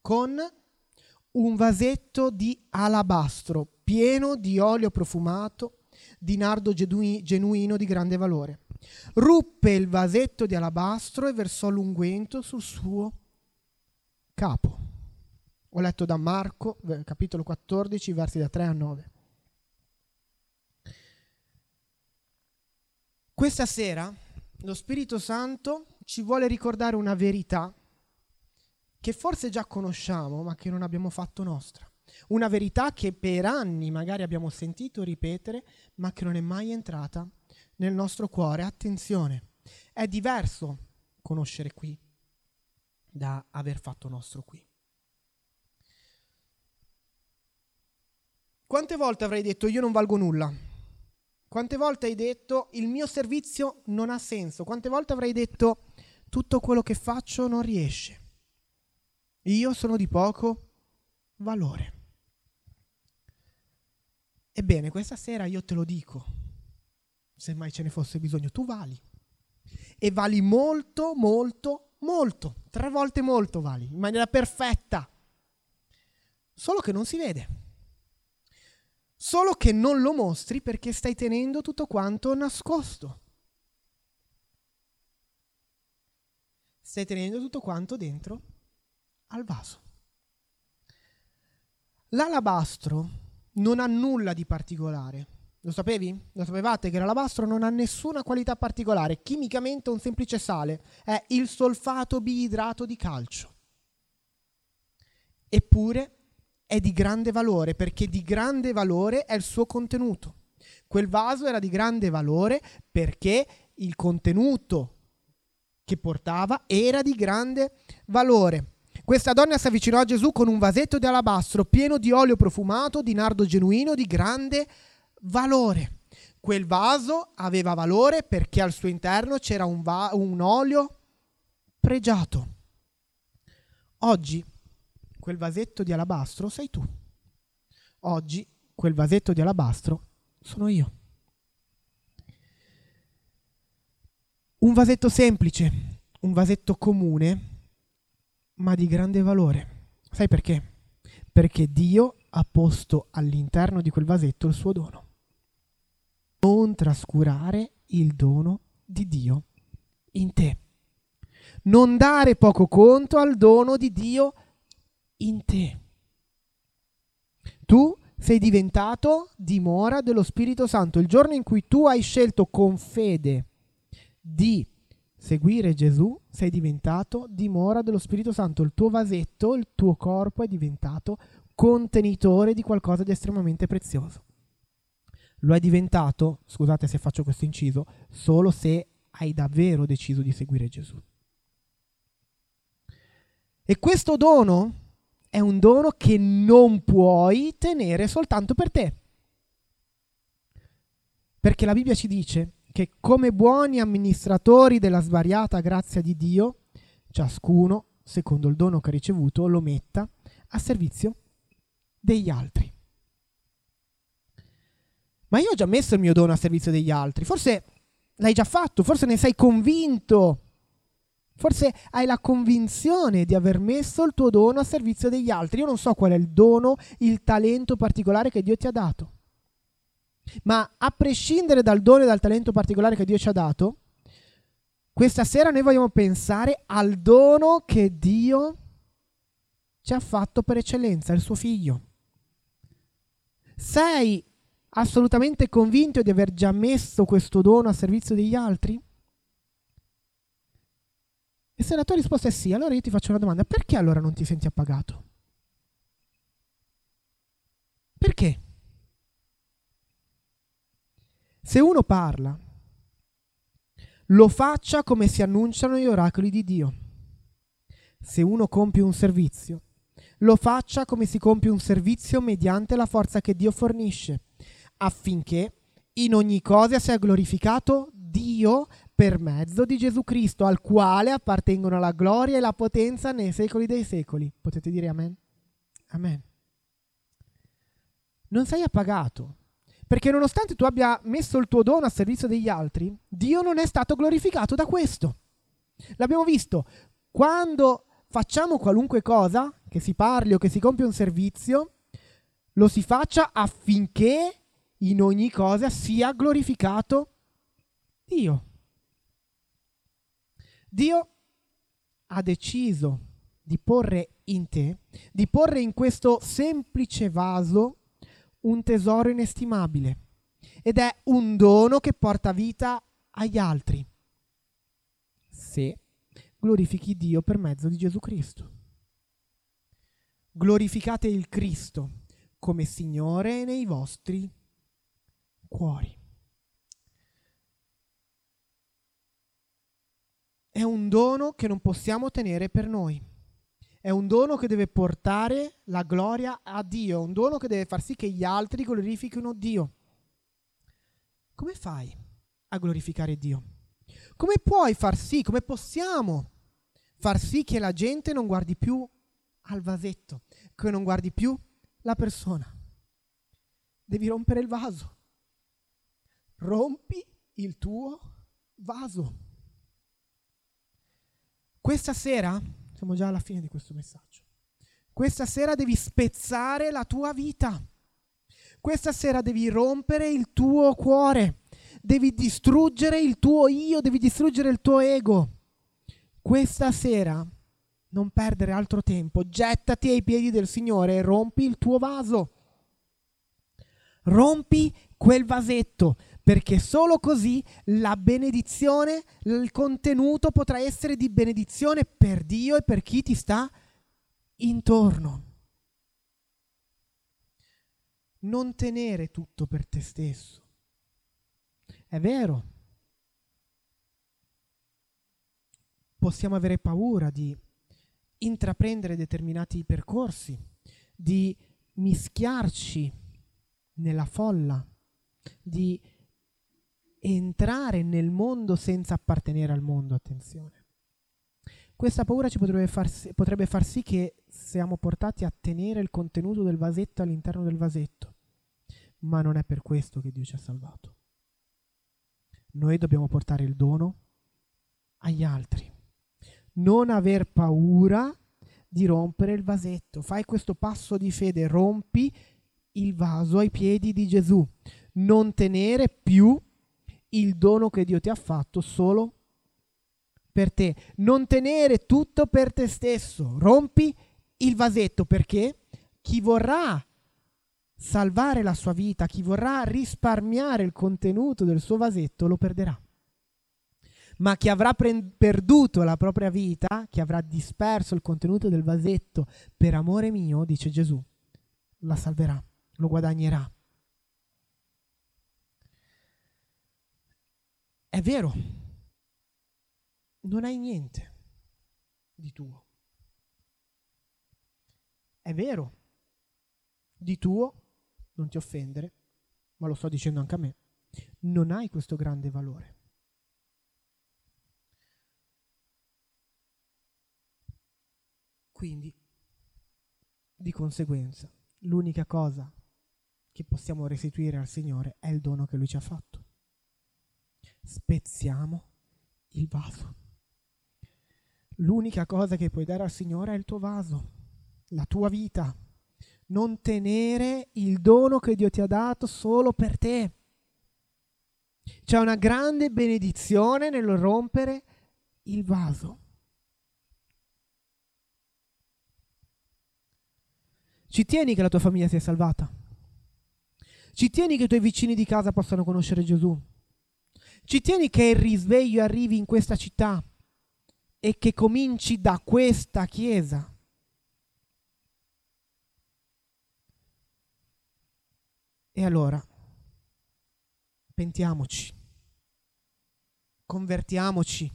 con un vasetto di alabastro pieno di olio profumato di nardo genuino di grande valore. Ruppe il vasetto di alabastro e versò l'unguento sul suo capo. Ho letto da Marco, capitolo 14, versi da 3 a 9. Questa sera lo Spirito Santo ci vuole ricordare una verità che forse già conosciamo, ma che non abbiamo fatto nostra. Una verità che per anni magari abbiamo sentito ripetere, ma che non è mai entrata nel nostro cuore. Attenzione, è diverso conoscere qui da aver fatto nostro qui. Quante volte avrei detto io non valgo nulla? Quante volte hai detto il mio servizio non ha senso? Quante volte avrei detto tutto quello che faccio non riesce? Io sono di poco valore. Ebbene, questa sera io te lo dico, se mai ce ne fosse bisogno, tu vali. E vali molto, molto, molto. Tre volte molto vali, in maniera perfetta. Solo che non si vede. Solo che non lo mostri perché stai tenendo tutto quanto nascosto. Stai tenendo tutto quanto dentro al vaso. L'alabastro non ha nulla di particolare. Lo sapevi? Lo sapevate che l'alabastro non ha nessuna qualità particolare, chimicamente un semplice sale, è il solfato biidrato di calcio. Eppure è di grande valore perché di grande valore è il suo contenuto. Quel vaso era di grande valore perché il contenuto che portava era di grande valore. Questa donna si avvicinò a Gesù con un vasetto di alabastro pieno di olio profumato, di nardo genuino, di grande valore. Quel vaso aveva valore perché al suo interno c'era un, va- un olio pregiato. Oggi quel vasetto di alabastro sei tu. Oggi quel vasetto di alabastro sono io. Un vasetto semplice, un vasetto comune, ma di grande valore. Sai perché? Perché Dio ha posto all'interno di quel vasetto il suo dono. Non trascurare il dono di Dio in te. Non dare poco conto al dono di Dio in te. Tu sei diventato dimora dello Spirito Santo. Il giorno in cui tu hai scelto con fede di seguire Gesù, sei diventato dimora dello Spirito Santo. Il tuo vasetto, il tuo corpo è diventato contenitore di qualcosa di estremamente prezioso. Lo è diventato, scusate se faccio questo inciso, solo se hai davvero deciso di seguire Gesù. E questo dono è un dono che non puoi tenere soltanto per te. Perché la Bibbia ci dice che come buoni amministratori della svariata grazia di Dio, ciascuno, secondo il dono che ha ricevuto, lo metta a servizio degli altri. Ma io ho già messo il mio dono a servizio degli altri, forse l'hai già fatto, forse ne sei convinto, forse hai la convinzione di aver messo il tuo dono a servizio degli altri. Io non so qual è il dono, il talento particolare che Dio ti ha dato. Ma a prescindere dal dono e dal talento particolare che Dio ci ha dato, questa sera noi vogliamo pensare al dono che Dio ci ha fatto per eccellenza, il suo figlio. Sei assolutamente convinto di aver già messo questo dono a servizio degli altri? E se la tua risposta è sì, allora io ti faccio una domanda, perché allora non ti senti appagato? Perché? Se uno parla, lo faccia come si annunciano gli oracoli di Dio. Se uno compie un servizio, lo faccia come si compie un servizio mediante la forza che Dio fornisce, affinché in ogni cosa sia glorificato Dio per mezzo di Gesù Cristo, al quale appartengono la gloria e la potenza nei secoli dei secoli. Potete dire amen? Amen. Non sei appagato, perché nonostante tu abbia messo il tuo dono a servizio degli altri, Dio non è stato glorificato da questo. L'abbiamo visto, quando facciamo qualunque cosa, che si parli o che si compie un servizio, lo si faccia affinché in ogni cosa sia glorificato Dio. Dio ha deciso di porre in te, di porre in questo semplice vaso un tesoro inestimabile ed è un dono che porta vita agli altri. Se glorifichi Dio per mezzo di Gesù Cristo. Glorificate il Cristo come Signore nei vostri cuori. È un dono che non possiamo tenere per noi. È un dono che deve portare la gloria a Dio, un dono che deve far sì che gli altri glorifichino Dio. Come fai a glorificare Dio? Come puoi far sì, come possiamo far sì che la gente non guardi più al vasetto, che non guardi più la persona? Devi rompere il vaso. Rompi il tuo vaso. Questa sera, siamo già alla fine di questo messaggio, questa sera devi spezzare la tua vita. Questa sera devi rompere il tuo cuore, devi distruggere il tuo io, devi distruggere il tuo ego. Questa sera non perdere altro tempo, gettati ai piedi del Signore e rompi il tuo vaso. Rompi quel vasetto, perché solo così la benedizione, il contenuto potrà essere di benedizione per Dio e per chi ti sta intorno. Non tenere tutto per te stesso. È vero. Possiamo avere paura di intraprendere determinati percorsi, di mischiarci nella folla, di entrare nel mondo senza appartenere al mondo, attenzione. Questa paura ci potrebbe far, potrebbe far sì che siamo portati a tenere il contenuto del vasetto all'interno del vasetto, ma non è per questo che Dio ci ha salvato. Noi dobbiamo portare il dono agli altri. Non aver paura di rompere il vasetto. Fai questo passo di fede, rompi il vaso ai piedi di Gesù. Non tenere più il dono che Dio ti ha fatto solo per te. Non tenere tutto per te stesso. Rompi il vasetto perché chi vorrà salvare la sua vita, chi vorrà risparmiare il contenuto del suo vasetto, lo perderà. Ma chi avrà pre- perduto la propria vita, chi avrà disperso il contenuto del vasetto per amore mio, dice Gesù, la salverà, lo guadagnerà. È vero, non hai niente di tuo. È vero, di tuo, non ti offendere, ma lo sto dicendo anche a me, non hai questo grande valore. Quindi, di conseguenza, l'unica cosa che possiamo restituire al Signore è il dono che Lui ci ha fatto. Spezziamo il vaso. L'unica cosa che puoi dare al Signore è il tuo vaso, la tua vita. Non tenere il dono che Dio ti ha dato solo per te. C'è una grande benedizione nel rompere il vaso. Ci tieni che la tua famiglia sia salvata? Ci tieni che i tuoi vicini di casa possano conoscere Gesù? Ci tieni che il risveglio arrivi in questa città e che cominci da questa chiesa? E allora, pentiamoci, convertiamoci.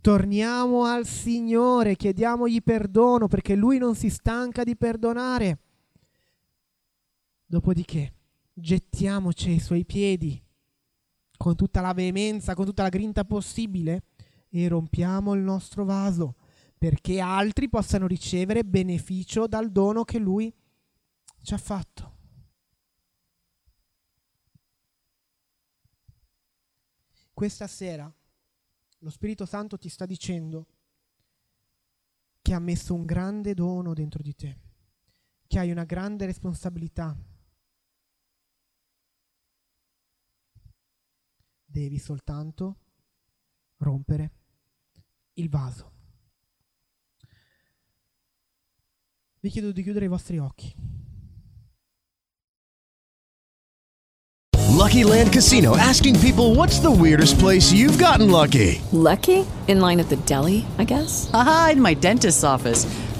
Torniamo al Signore, chiediamogli perdono perché Lui non si stanca di perdonare. Dopodiché gettiamoci ai Suoi piedi con tutta la veemenza, con tutta la grinta possibile e rompiamo il nostro vaso perché altri possano ricevere beneficio dal dono che Lui ci ha fatto. Questa sera lo Spirito Santo ti sta dicendo che ha messo un grande dono dentro di te, che hai una grande responsabilità. Devi soltanto rompere il vaso. Vi chiedo di chiudere i vostri occhi. Lucky Land Casino asking people what's the weirdest place you've gotten lucky? Lucky? In line at the deli, I guess? Aha, in my dentist's office.